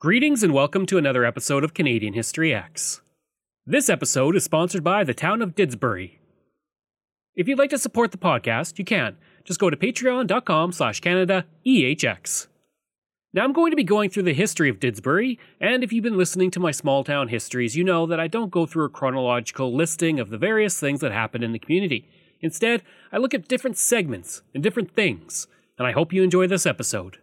Greetings and welcome to another episode of Canadian History Ehx. This episode is sponsored by the town of Didsbury. If you'd like to support the podcast, you can. Just go to patreon.com slash Canada EHX. Now I'm going to be going through the history of Didsbury, and if you've been listening to my small town histories, you know that I don't go through a chronological listing of the various things that happen in the community. Instead, I look at different segments and different things, and I hope you enjoy this episode.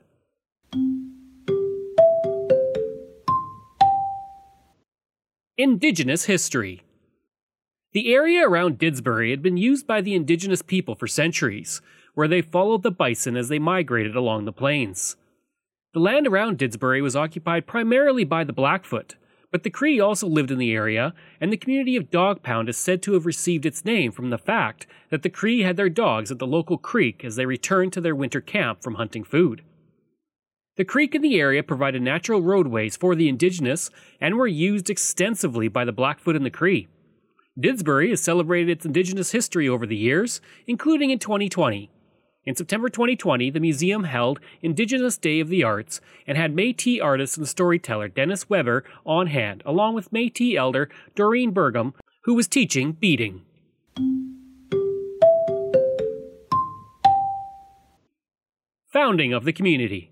Indigenous history. The area around Didsbury had been used by the indigenous people for centuries, where they followed the bison as they migrated along the plains. The land around Didsbury was occupied primarily by the Blackfoot, but the Cree also lived in the area, and the community of Dog Pound is said to have received its name from the fact that the Cree had their dogs at the local creek as they returned to their winter camp from hunting food. The creek in the area provided natural roadways for the indigenous and were used extensively by the Blackfoot and the Cree. Didsbury has celebrated its indigenous history over the years, including in 2020. In September 2020, the museum held Indigenous Day of the Arts and had Métis artist and storyteller Dennis Weber on hand, along with Métis elder Doreen Burgum, who was teaching beading. Founding of the community.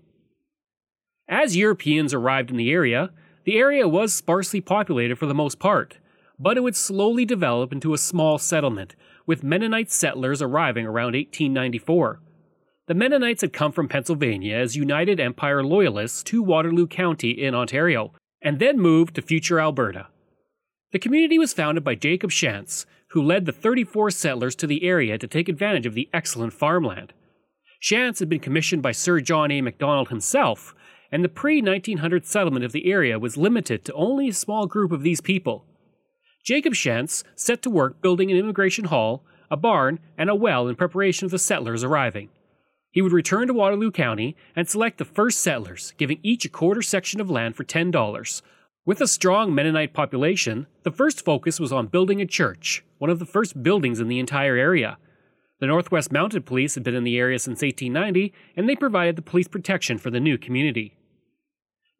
As Europeans arrived in the area, the area was sparsely populated for the most part, but it would slowly develop into a small settlement, with Mennonite settlers arriving around 1894. The Mennonites had come from Pennsylvania as United Empire Loyalists to Waterloo County in Ontario, and then moved to future Alberta. The community was founded by Jacob Shantz, who led the 34 settlers to the area to take advantage of the excellent farmland. Shantz had been commissioned by Sir John A. Macdonald himself and the pre 1900 settlement of the area was limited to only a small group of these people. Jacob Shantz set to work building an immigration hall, a barn, and a well in preparation of the settlers arriving. He would return to Waterloo County and select the first settlers, giving each a quarter section of land for $10. With a strong Mennonite population, the first focus was on building a church, one of the first buildings in the entire area. The Northwest Mounted Police had been in the area since 1890, and they provided the police protection for the new community.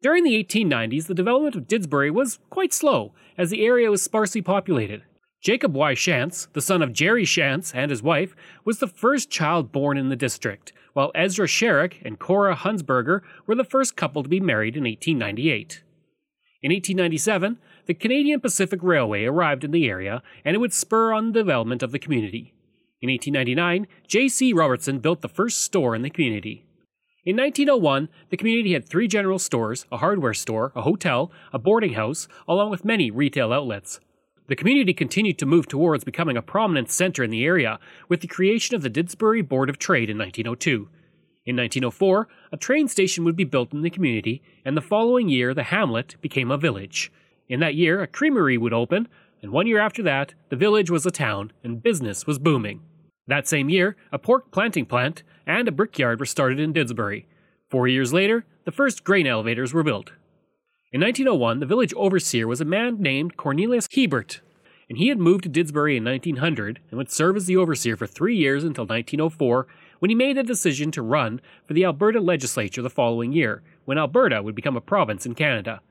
During the 1890s, the development of Didsbury was quite slow, as the area was sparsely populated. Jacob Y. Shantz, the son of Jerry Shantz and his wife, was the first child born in the district, while Ezra Sherrick and Cora Hunsberger were the first couple to be married in 1898. In 1897, the Canadian Pacific Railway arrived in the area, and it would spur on the development of the community. In 1899, J.C. Robertson built the first store in the community. In 1901, the community had three general stores, a hardware store, a hotel, a boarding house, along with many retail outlets. The community continued to move towards becoming a prominent center in the area with the creation of the Didsbury Board of Trade in 1902. In 1904, a train station would be built in the community, and the following year, the hamlet became a village. In that year, a creamery would open, and one year after that, the village was a town and business was booming. That same year, a pork planting plant and a brickyard were started in Didsbury. Four years later, the first grain elevators were built. In 1901, the village overseer was a man named Cornelius Hiebert, and he had moved to Didsbury in 1900 and would serve as the overseer for three years until 1904 when he made the decision to run for the Alberta legislature the following year, when Alberta would become a province in Canada.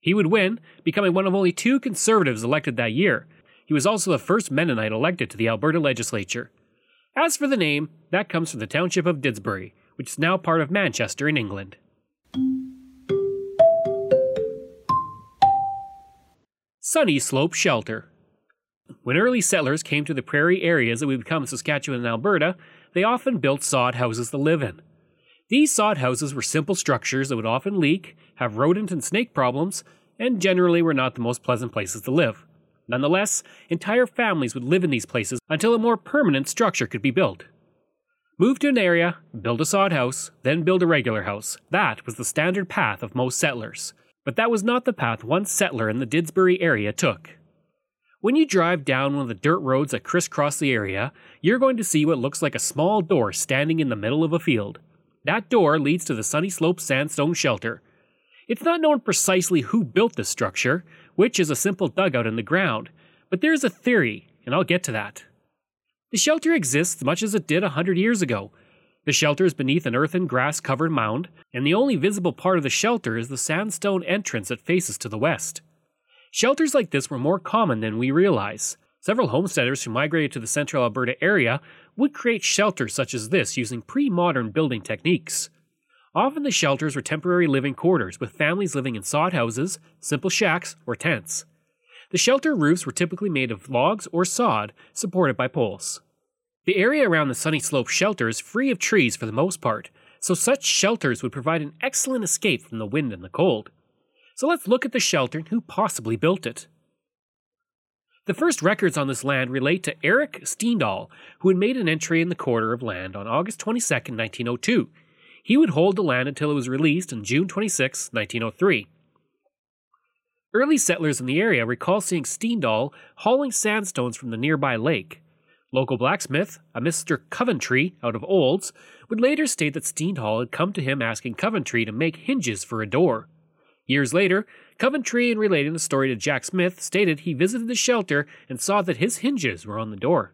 He would win, becoming one of only two conservatives elected that year, He was also the first Mennonite elected to the Alberta legislature. As for the name, that comes from the township of Didsbury, which is now part of Manchester in England. Sunny Slope Shelter. When early settlers came to the prairie areas that would become Saskatchewan and Alberta, they often built sod houses to live in. These sod houses were simple structures that would often leak, have rodent and snake problems, and generally were not the most pleasant places to live. Nonetheless, entire families would live in these places until a more permanent structure could be built. Move to an area, build a sod house, then build a regular house. That was the standard path of most settlers. But that was not the path one settler in the Didsbury area took. When you drive down one of the dirt roads that crisscross the area, you're going to see what looks like a small door standing in the middle of a field. That door leads to the Sunny Slope Sandstone Shelter. It's not known precisely who built this structure, which is a simple dugout in the ground, but there is a theory, and I'll get to that. The shelter exists much as it did a hundred years ago. The shelter is beneath an earthen grass covered mound, and the only visible part of the shelter is the sandstone entrance that faces to the west. Shelters like this were more common than we realize. Several homesteaders who migrated to the central Alberta area would create shelters such as this using pre modern building techniques. Often the shelters were temporary living quarters, with families living in sod houses, simple shacks, or tents. The shelter roofs were typically made of logs or sod, supported by poles. The area around the Sunny Slope shelter is free of trees for the most part, so such shelters would provide an excellent escape from the wind and the cold. So let's look at the shelter and who possibly built it. The first records on this land relate to Eric Steendahl, who had made an entry in the quarter of land on August 22, 1902, he would hold the land until it was released on June 26, 1903. Early settlers in the area recall seeing Steendahl hauling sandstones from the nearby lake. Local blacksmith, a Mr. Coventry out of Olds, would later state that Steendahl had come to him asking Coventry to make hinges for a door. Years later, Coventry, in relating the story to Jack Smith, stated he visited the shelter and saw that his hinges were on the door.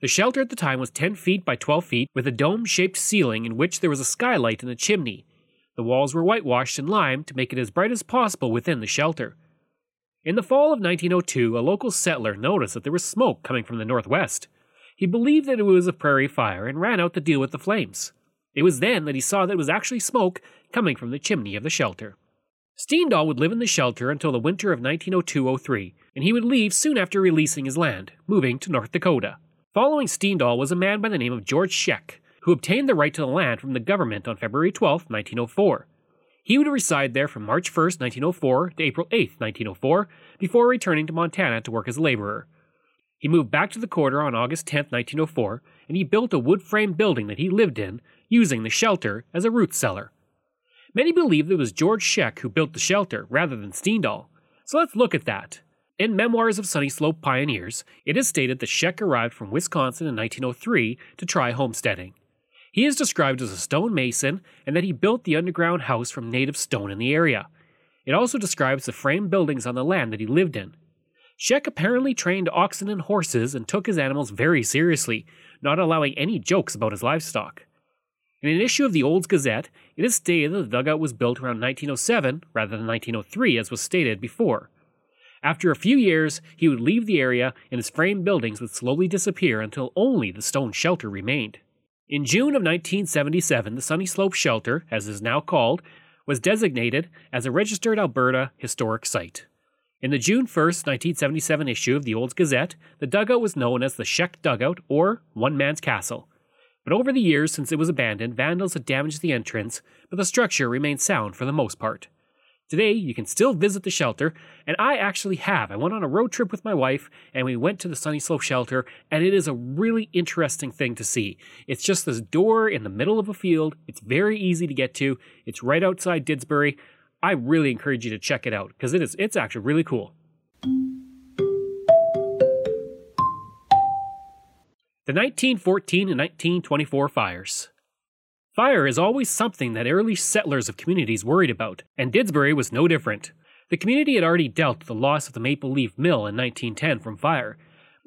The shelter at the time was 10 feet by 12 feet with a dome shaped ceiling in which there was a skylight and a chimney. The walls were whitewashed and limed to make it as bright as possible within the shelter. In the fall of 1902, a local settler noticed that there was smoke coming from the northwest. He believed that it was a prairie fire and ran out to deal with the flames. It was then that he saw that it was actually smoke coming from the chimney of the shelter. Steendahl would live in the shelter until the winter of 1902 03, and he would leave soon after releasing his land, moving to North Dakota. Following Steendahl was a man by the name of George Scheck, who obtained the right to the land from the government on February 12, 1904. He would reside there from March 1, 1904 to April 8, 1904, before returning to Montana to work as a laborer. He moved back to the quarter on August 10, 1904, and he built a wood frame building that he lived in, using the shelter as a root cellar. Many believe that it was George Scheck who built the shelter rather than Steendahl, so let's look at that. In Memoirs of Sunny Slope Pioneers, it is stated that Scheck arrived from Wisconsin in 1903 to try homesteading. He is described as a stone mason and that he built the underground house from native stone in the area. It also describes the frame buildings on the land that he lived in. Scheck apparently trained oxen and horses and took his animals very seriously, not allowing any jokes about his livestock. In an issue of the Olds Gazette, it is stated that the dugout was built around 1907 rather than 1903 as was stated before. After a few years, he would leave the area and his frame buildings would slowly disappear until only the stone shelter remained. In June of 1977, the Sunny Slope Shelter, as it is now called, was designated as a registered Alberta historic site. In the June 1, 1977 issue of the Olds Gazette, the dugout was known as the Scheck Dugout or One Man's Castle. But over the years since it was abandoned, vandals had damaged the entrance, but the structure remained sound for the most part. Today, you can still visit the shelter, and I actually have. I went on a road trip with my wife, and we went to the Sunny Slope shelter, and it is a really interesting thing to see. It's just this door in the middle of a field. It's very easy to get to. It's right outside Didsbury. I really encourage you to check it out because it is it's actually really cool. The 1914 and 1924 fires. Fire is always something that early settlers of communities worried about, and Didsbury was no different. The community had already dealt with the loss of the Maple Leaf Mill in 1910 from fire,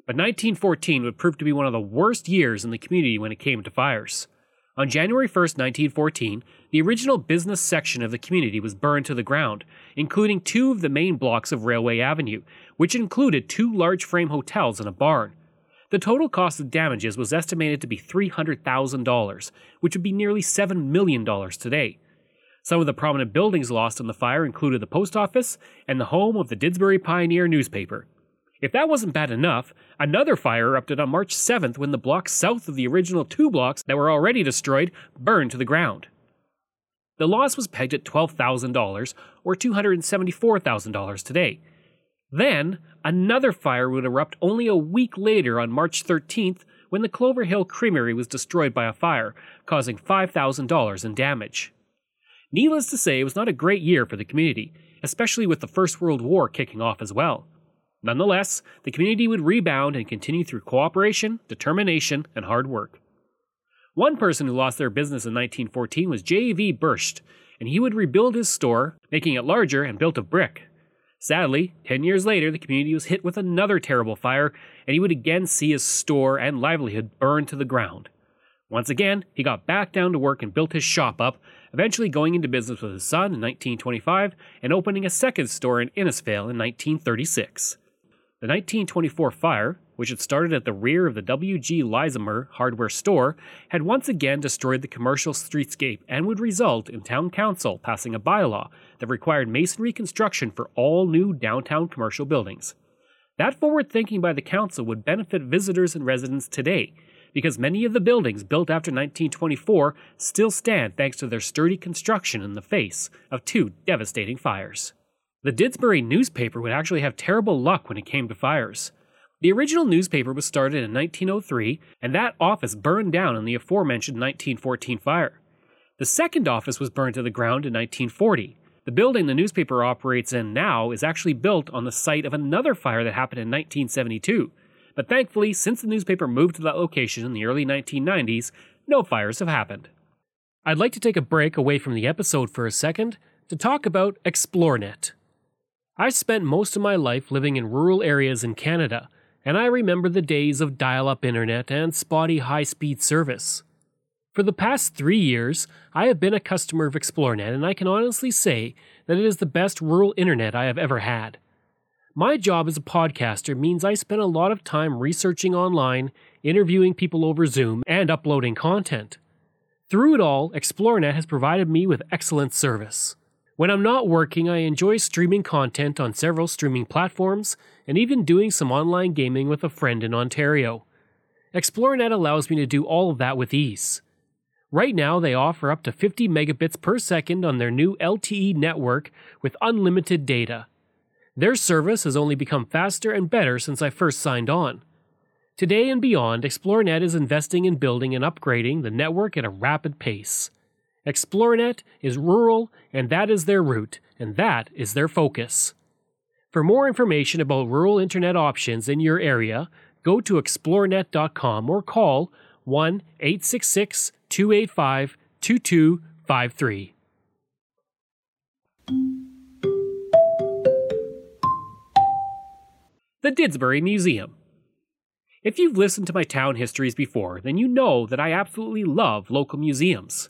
but 1914 would prove to be one of the worst years in the community when it came to fires. On January 1, 1914, the original business section of the community was burned to the ground, including two of the main blocks of Railway Avenue, which included two large frame hotels and a barn. The total cost of damages was estimated to be $300,000, which would be nearly $7 million today. Some of the prominent buildings lost in the fire included the post office and the home of the Didsbury Pioneer newspaper. If that wasn't bad enough, another fire erupted on March 7th when the blocks south of the original two blocks that were already destroyed burned to the ground. The loss was pegged at $12,000 or $274,000 today. Then, another fire would erupt only a week later on March 13th when the Clover Hill Creamery was destroyed by a fire, causing $5,000 in damage. Needless to say, it was not a great year for the community, especially with the First World War kicking off as well. Nonetheless, the community would rebound and continue through cooperation, determination, and hard work. One person who lost their business in 1914 was J.V. Bursch, and he would rebuild his store, making it larger and built of brick. Sadly, 10 years later, the community was hit with another terrible fire, and he would again see his store and livelihood burn to the ground. Once again, he got back down to work and built his shop up, eventually going into business with his son in 1925 and opening a second store in Innisfail in 1936. The 1924 fire, which had started at the rear of the W.G. Leisemer hardware store, had once again destroyed the commercial streetscape and would result in town council passing a bylaw that required masonry construction for all new downtown commercial buildings. That forward thinking by the council would benefit visitors and residents today, because many of the buildings built after 1924 still stand thanks to their sturdy construction in the face of two devastating fires. The Didsbury newspaper would actually have terrible luck when it came to fires. The original newspaper was started in 1903, and that office burned down in the aforementioned 1914 fire. The second office was burned to the ground in 1940. The building the newspaper operates in now is actually built on the site of another fire that happened in 1972. But thankfully, since the newspaper moved to that location in the early 1990s, no fires have happened. I'd like to take a break away from the episode for a second to talk about Xplornet. I've spent most of my life living in rural areas in Canada, and I remember the days of dial up internet and spotty high speed service. For the past three years, I have been a customer of Xplornet, and I can honestly say that it is the best rural internet I have ever had. My job as a podcaster means I spend a lot of time researching online, interviewing people over Zoom, and uploading content. Through it all, Xplornet has provided me with excellent service. When I'm not working, I enjoy streaming content on several streaming platforms and even doing some online gaming with a friend in Ontario. Xplornet allows me to do all of that with ease. Right now, they offer up to 50 megabits per second on their new LTE network with unlimited data. Their service has only become faster and better since I first signed on. Today and beyond, Xplornet is investing in building and upgrading the network at a rapid pace. Xplornet is rural, and that is their route, and that is their focus. For more information about rural internet options in your area, go to xplornet.com or call 1 866 285 2253. The Didsbury Museum. If you've listened to my town histories before, then you know that I absolutely love local museums.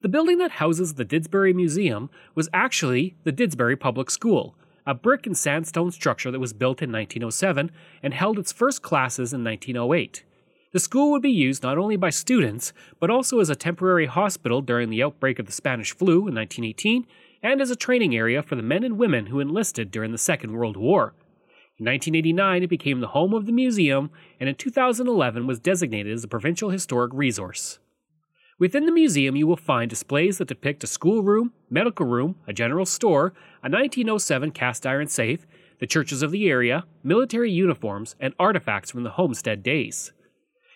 The building that houses the Didsbury Museum was actually the Didsbury Public School, a brick and sandstone structure that was built in 1907 and held its first classes in 1908. The school would be used not only by students, but also as a temporary hospital during the outbreak of the Spanish flu in 1918 and as a training area for the men and women who enlisted during the Second World War. In 1989, it became the home of the museum, and in 2011 was designated as a provincial historic resource. Within the museum, you will find displays that depict a schoolroom, medical room, a general store, a 1907 cast iron safe, the churches of the area, military uniforms, and artifacts from the homestead days.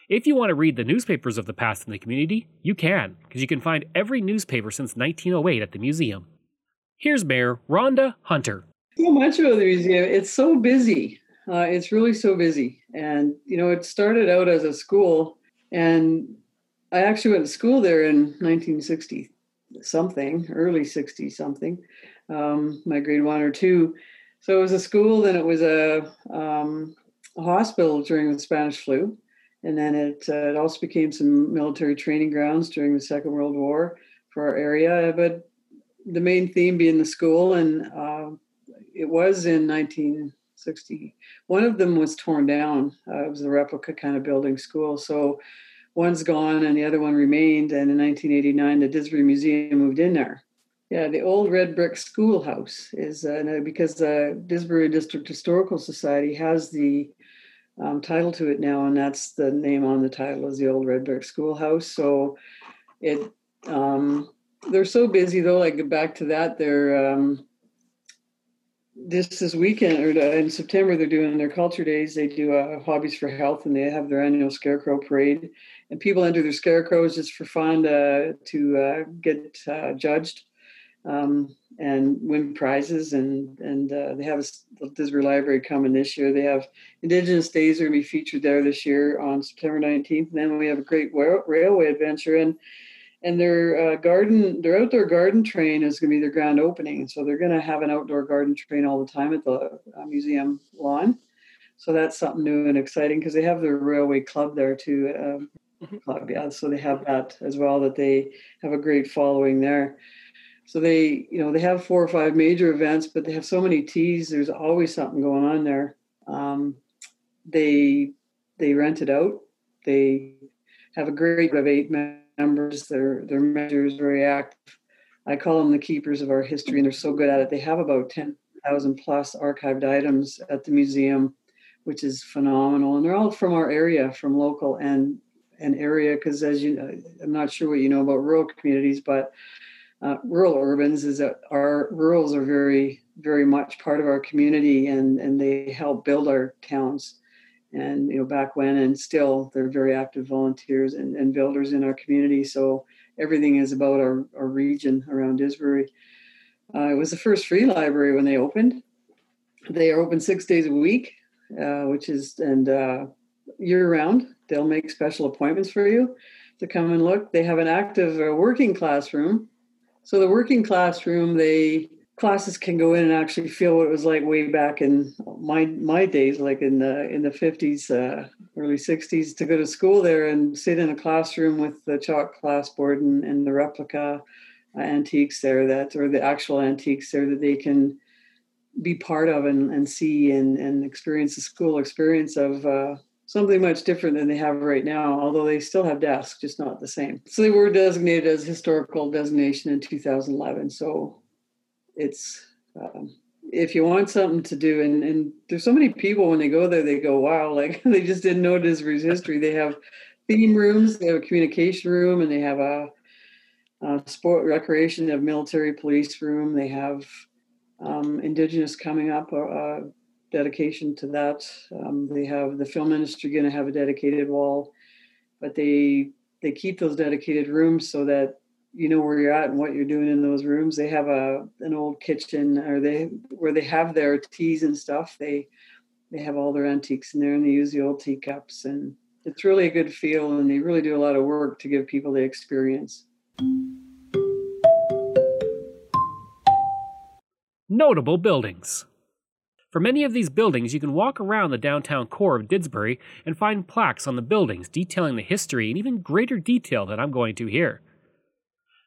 If you want to read the newspapers of the past in the community, you can, because you can find every newspaper since 1908 at the museum. Here's Mayor Rhonda Hunter. So much about the museum. It's so busy. Uh, it's really so busy. And, you know, it started out as a school, and I actually went to school there in 1960 something, early 60 something, um, my grade one or two. So it was a school, then it was a, um, a hospital during the Spanish flu. And then it, uh, it also became some military training grounds during the Second World War for our area. But the main theme being the school, and uh, it was in 1960. One of them was torn down. Uh, it was a replica kind of building school. So one's gone and the other one remained. And in 1989, the Didsbury Museum moved in there. Yeah, the old red brick schoolhouse is uh, because the Didsbury District Historical Society has the um, title to it now, and that's the name on the title is the old red brick schoolhouse. So it um, they're so busy though. Like back to that, they're um, this this weekend or in September they're doing their culture days. They do uh, hobbies for health, and they have their annual scarecrow parade. And people enter their scarecrows just for fun uh, to uh, get uh, judged um, and win prizes. And and uh, they have a, the Library coming this year. They have Indigenous Days are going to be featured there this year on September 19th. And then we have a great railway adventure and and their uh, garden, their outdoor garden train is going to be their grand opening. So they're going to have an outdoor garden train all the time at the uh, museum lawn. So that's something new and exciting because they have their railway club there too. Um, mm-hmm. club, yeah. So they have that as well. That they have a great following there. So they, you know, they have four or five major events, but they have so many teas. There's always something going on there. Um, they they rent it out. They have a great of eight men members. Their their measures very active. I call them the keepers of our history, and they're so good at it. They have about ten thousand plus archived items at the museum, which is phenomenal. And they're all from our area, from local and and area. Because as you, know, I'm not sure what you know about rural communities, but uh, rural urbans is that our rurals are very very much part of our community, and and they help build our towns and you know back when and still they're very active volunteers and, and builders in our community so everything is about our, our region around Didsbury. Uh, it was the first free library when they opened. They are open six days a week, uh, which is and uh, year round. They'll make special appointments for you to come and look. They have an active uh, working classroom. So the working classroom, they classes can go in and actually feel what it was like way back in my my days, like in the in the fifties, uh, early sixties, to go to school there and sit in a classroom with the chalk classboard and, and the replica uh, antiques there that or the actual antiques there that they can be part of and, and see and, and experience the school experience of uh, something much different than they have right now, although they still have desks, just not the same. So they were designated as historical designation in 2011. So it's um, if you want something to do, and, and there's so many people when they go there, they go, wow, like they just didn't know Didsbury's history. They have theme rooms, they have a communication room, and they have a, a sport recreation, they have military police room, they have um, Indigenous coming up, a, a dedication to that. Um, they have the film industry going to have a dedicated wall, but they they keep those dedicated rooms so that you know where you're at and what you're doing in those rooms. They have a an old kitchen, or they where they have their teas and stuff. They they have all their antiques in there, and they use the old teacups, and it's really a good feel. And they really do a lot of work to give people the experience. Notable buildings. For many of these buildings, you can walk around the downtown core of Didsbury and find plaques on the buildings detailing the history in even greater detail than I'm going to here.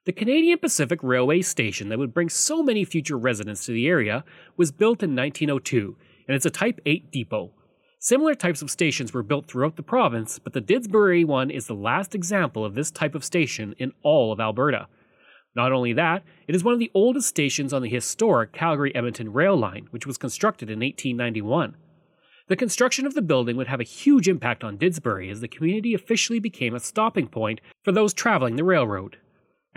The Canadian Pacific Railway station that would bring so many future residents to the area was built in 1902, and it's a Type 8 depot. Similar types of stations were built throughout the province, but the Didsbury one is the last example of this type of station in all of Alberta. Not only that, it is one of the oldest stations on the historic Calgary Edmonton rail line, which was constructed in 1891. The construction of the building would have a huge impact on Didsbury as the community officially became a stopping point for those traveling the railroad.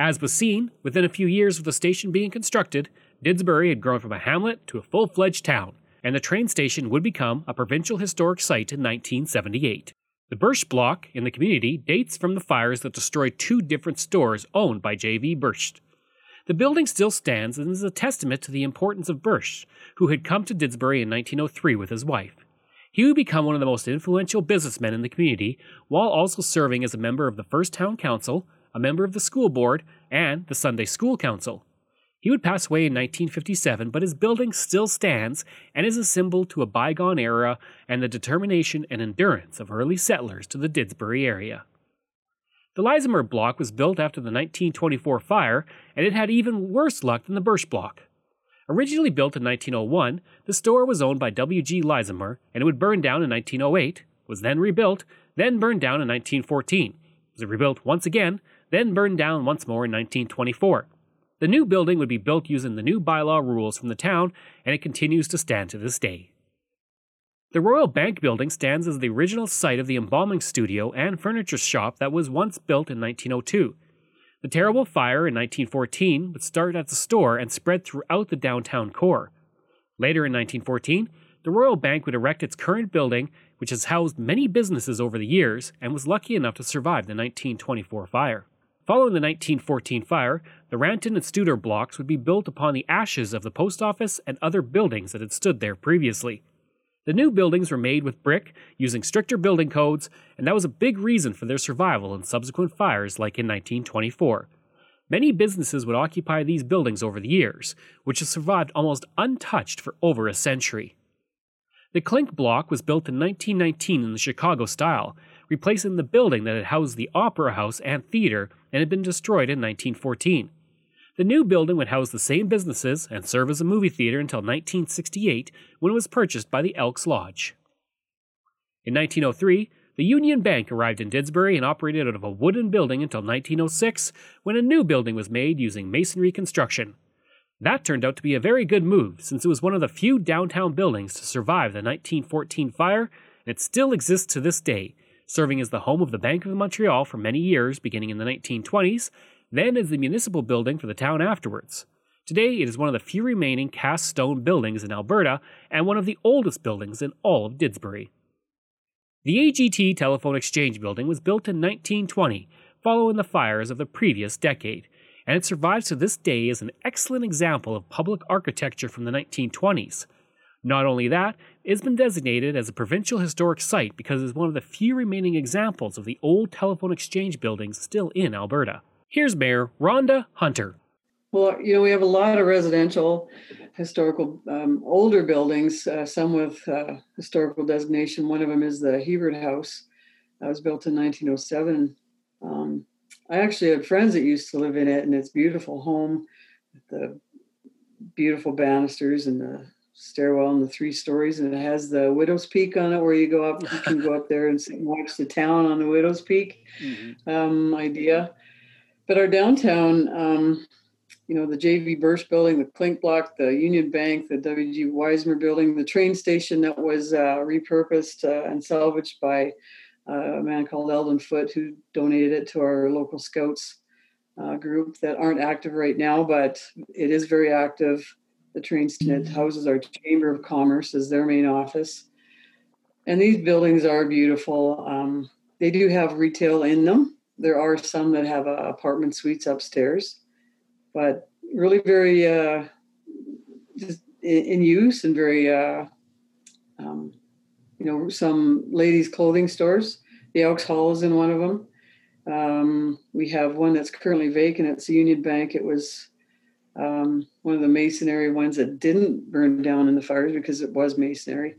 As was seen, within a few years of the station being constructed, Didsbury had grown from a hamlet to a full fledged town, and the train station would become a provincial historic site in 1978. The Bursch block in the community dates from the fires that destroyed two different stores owned by J.V. Bursch. The building still stands and is a testament to the importance of Bursch, who had come to Didsbury in 1903 with his wife. He would become one of the most influential businessmen in the community, while also serving as a member of the first town council, a member of the school board, and the Sunday School Council. He would pass away in 1957, but his building still stands and is a symbol to a bygone era and the determination and endurance of early settlers to the Didsbury area. The Lismer block was built after the 1924 fire, and it had even worse luck than the Bursch block. Originally built in 1901, the store was owned by W.G. Leisemer and it would burn down in 1908, was then rebuilt, then burned down in 1914, was rebuilt once again, then burned down once more in 1924. The new building would be built using the new bylaw rules from the town, and it continues to stand to this day. The Royal Bank building stands as the original site of the embalming studio and furniture shop that was once built in 1902. The terrible fire in 1914 would start at the store and spread throughout the downtown core. Later in 1914, the Royal Bank would erect its current building, which has housed many businesses over the years and was lucky enough to survive the 1924 fire. Following the 1914 fire, the Ranton and Studer blocks would be built upon the ashes of the post office and other buildings that had stood there previously. The new buildings were made with brick, using stricter building codes, and that was a big reason for their survival in subsequent fires like in 1924. Many businesses would occupy these buildings over the years, which have survived almost untouched for over a century. The Clink block was built in 1919 in the Chicago style, replacing the building that had housed the Opera House and theater and had been destroyed in 1914. The new building would house the same businesses and serve as a movie theater until 1968 when it was purchased by the Elks Lodge. In 1903, the Union Bank arrived in Didsbury and operated out of a wooden building until 1906 when a new building was made using masonry construction. That turned out to be a very good move since it was one of the few downtown buildings to survive the 1914 fire, and it still exists to this day, serving as the home of the Bank of Montreal for many years beginning in the 1920s, then as the municipal building for the town afterwards. Today, it is one of the few remaining cast stone buildings in Alberta and one of the oldest buildings in all of Didsbury. The AGT Telephone Exchange building was built in 1920, following the fires of the previous decade, and it survives to this day as an excellent example of public architecture from the 1920s. Not only that, has been designated as a provincial historic site because it is one of the few remaining examples of the old telephone exchange buildings still in Alberta. Here's Mayor Rhonda Hunter. Well, you know, we have a lot of residential, historical, um, older buildings, uh, some with uh, historical designation. One of them is the Hiebert House. That was built in 1907. Um, I actually had friends that used to live in it, and it's beautiful home, with the beautiful banisters and the stairwell and the three stories, and it has the Widow's Peak on it, where you go up, you can go up there and watch the town on the Widow's Peak mm-hmm. um, idea. But our downtown, um, you know, the JV Birch building, the Clink block, the Union Bank, the WG Weismer building, the train station that was uh, repurposed uh, and salvaged by uh, a man called Eldon Foote who donated it to our local scouts uh, group that aren't active right now, but it is very active. The train station houses our Chamber of Commerce as their main office. And these buildings are beautiful. Um, they do have retail in them. There are some that have uh, apartment suites upstairs, but really very uh, just in, in, use and very uh, um, you know, some ladies' clothing stores. The Elks Hall is in one of them. Um, we have one that's currently vacant. It's the Union Bank. It was um, one of the masonry ones that didn't burn down in the fires because it was masonry.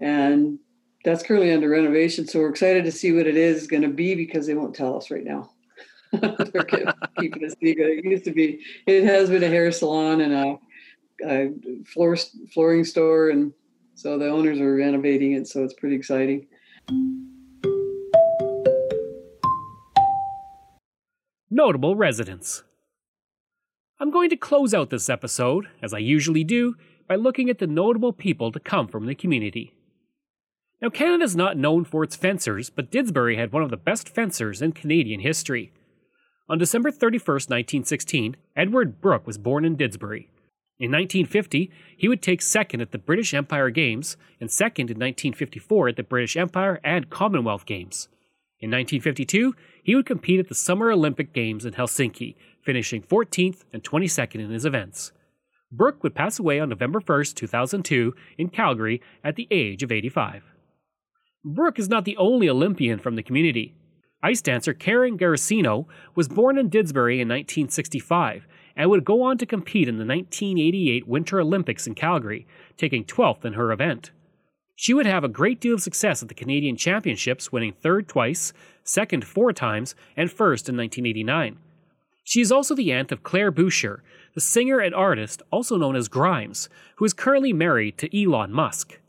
And that's currently under renovation. So we're excited to see what it is going to be because they won't tell us right now. They're keeping it secret. It used to be, it has been a hair salon and a, a floor, flooring store and so the owners are renovating it, so it's pretty exciting. Notable residents. I'm going to close out this episode, as I usually do, by looking at the notable people to come from the community. Now, Canada's not known for its fencers, but Didsbury had one of the best fencers in Canadian history. On December 31, 1916, Edward Brooke was born in Didsbury. In 1950, he would take second at the British Empire Games and second in 1954 at the British Empire and Commonwealth Games. In 1952, he would compete at the Summer Olympic Games in Helsinki, finishing 14th and 22nd in his events. Brooke would pass away on November 1, 2002, in Calgary at the age of 85. Brooke is not the only Olympian from the community. Ice dancer Karyn Garossino was born in Didsbury in 1965 and would go on to compete in the 1988 Winter Olympics in Calgary, taking 12th in her event. She would have a great deal of success at the Canadian Championships, winning third twice, second four times, and first in 1989. She is also the aunt of Claire Boucher, the singer and artist also known as Grimes, who is currently married to Elon Musk.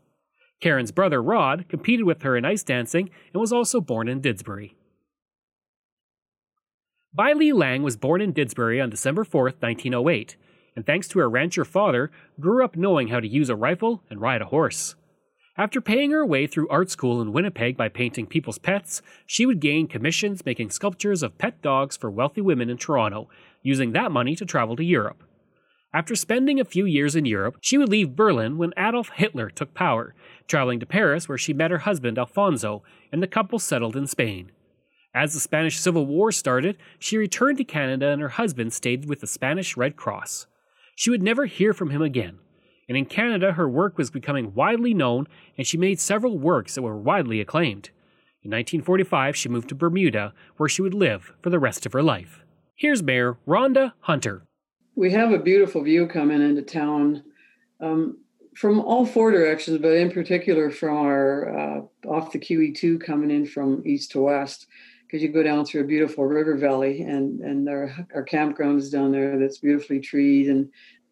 Karyn's brother Rod competed with her in ice dancing and was also born in Didsbury. Byllee Lang was born in Didsbury on December 4, 1908, and thanks to her rancher father, grew up knowing how to use a rifle and ride a horse. After paying her way through art school in Winnipeg by painting people's pets, she would gain commissions making sculptures of pet dogs for wealthy women in Toronto, using that money to travel to Europe. After spending a few years in Europe, she would leave Berlin when Adolf Hitler took power, traveling to Paris where she met her husband Alfonso, and the couple settled in Spain. As the Spanish Civil War started, she returned to Canada and her husband stayed with the Spanish Red Cross. She would never hear from him again, and in Canada her work was becoming widely known and she made several works that were widely acclaimed. In 1945, she moved to Bermuda, where she would live for the rest of her life. Here's Mayor Rhonda Hunter. We have a beautiful view coming into town um, from all four directions, but in particular from our uh, off the QE2 coming in from east to west because you go down through a beautiful river valley and and our our campground is down there that's beautifully treed and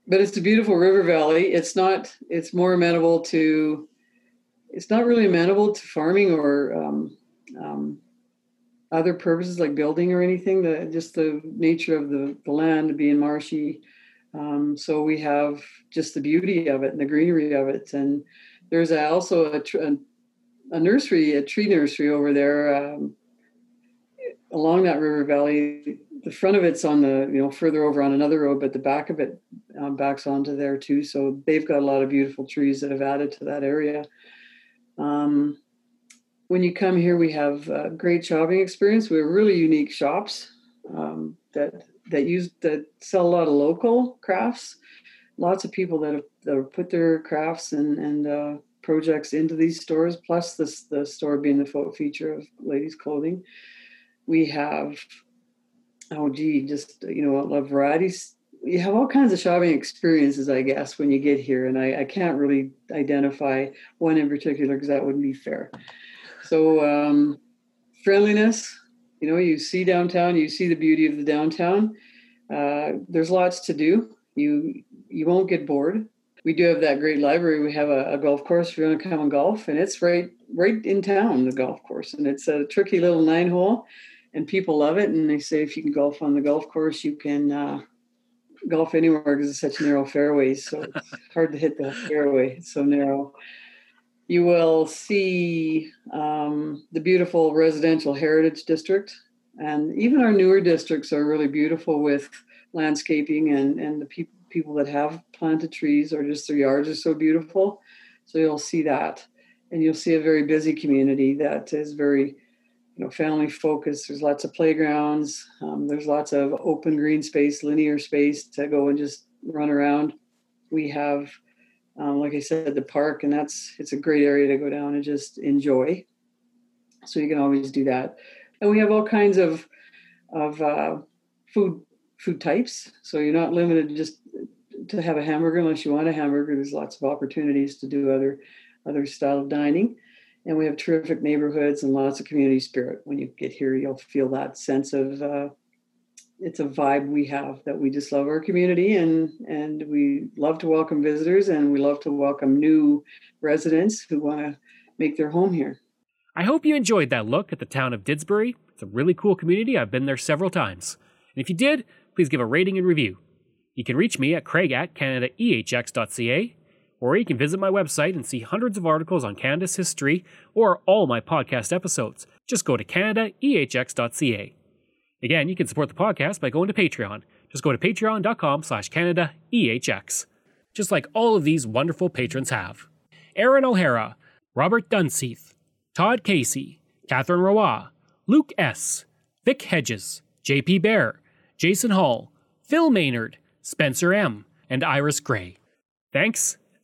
but it's a beautiful river valley. It's not it's more amenable to it's not really amenable to farming or um, um, other purposes like building or anything. The just the nature of the, the land being marshy. Um, so we have just the beauty of it and the greenery of it. And there's also a, a, a nursery a tree nursery over there um, along that river valley. The front of it's on the, you know, further over on another road, but the back of it um, backs onto there too. So they've got a lot of beautiful trees that have added to that area. Um, when you come here, we have a great shopping experience. We have really unique shops um, that that use that sell a lot of local crafts. Lots of people that have, that have put their crafts and and uh, projects into these stores. Plus, this the store being the feature of ladies' clothing we have oh gee just you know a variety you have all kinds of shopping experiences i guess when you get here and i, I can't really identify one in particular because that wouldn't be fair. So um, friendliness you know you see downtown you see the beauty of the downtown. Uh, there's lots to do. You you won't get bored. We do have that great library. We have a, a golf course. If you want to come and golf and it's right right in town the golf course and it's a tricky little nine hole and people love it. And they say if you can golf on the golf course, you can uh, golf anywhere because it's such narrow fairways. So it's hard to hit the fairway. It's so narrow. You will see um, the beautiful residential heritage district, and even our newer districts are really beautiful with landscaping and and the people people that have planted trees or just their yards are so beautiful. So you'll see that, and you'll see a very busy community that is very know family focused there's lots of playgrounds um, there's lots of open green space linear space to go and just run around. We have um, like i said the park and that's it's a great area to go down and just enjoy. So you can always do that. And we have all kinds of of uh, food food types. So you're not limited just to have a hamburger unless you want a hamburger. There's lots of opportunities to do other other style of dining and we have terrific neighborhoods and lots of community spirit. When you get here, you'll feel that sense of uh, it's a vibe we have that we just love our community and and we love to welcome visitors and we love to welcome new residents who want to make their home here. I hope you enjoyed that look at the town of Didsbury. It's a really cool community. I've been there several times. And if you did, please give a rating and review. You can reach me at craig at canadaehx.ca or you can visit my website and see hundreds of articles on Canada's history or all my podcast episodes. Just go to canadaehx.ca. Again, you can support the podcast by going to Patreon. Just go to patreon.com slash canadaehx. Just like all of these wonderful patrons have. Aaron O'Hara, Robert Dunseith, Todd Casey, Catherine Roy, Luke S., Vic Hedges, JP Bear, Jason Hall, Phil Maynard, Spencer M., and Iris Gray. Thanks,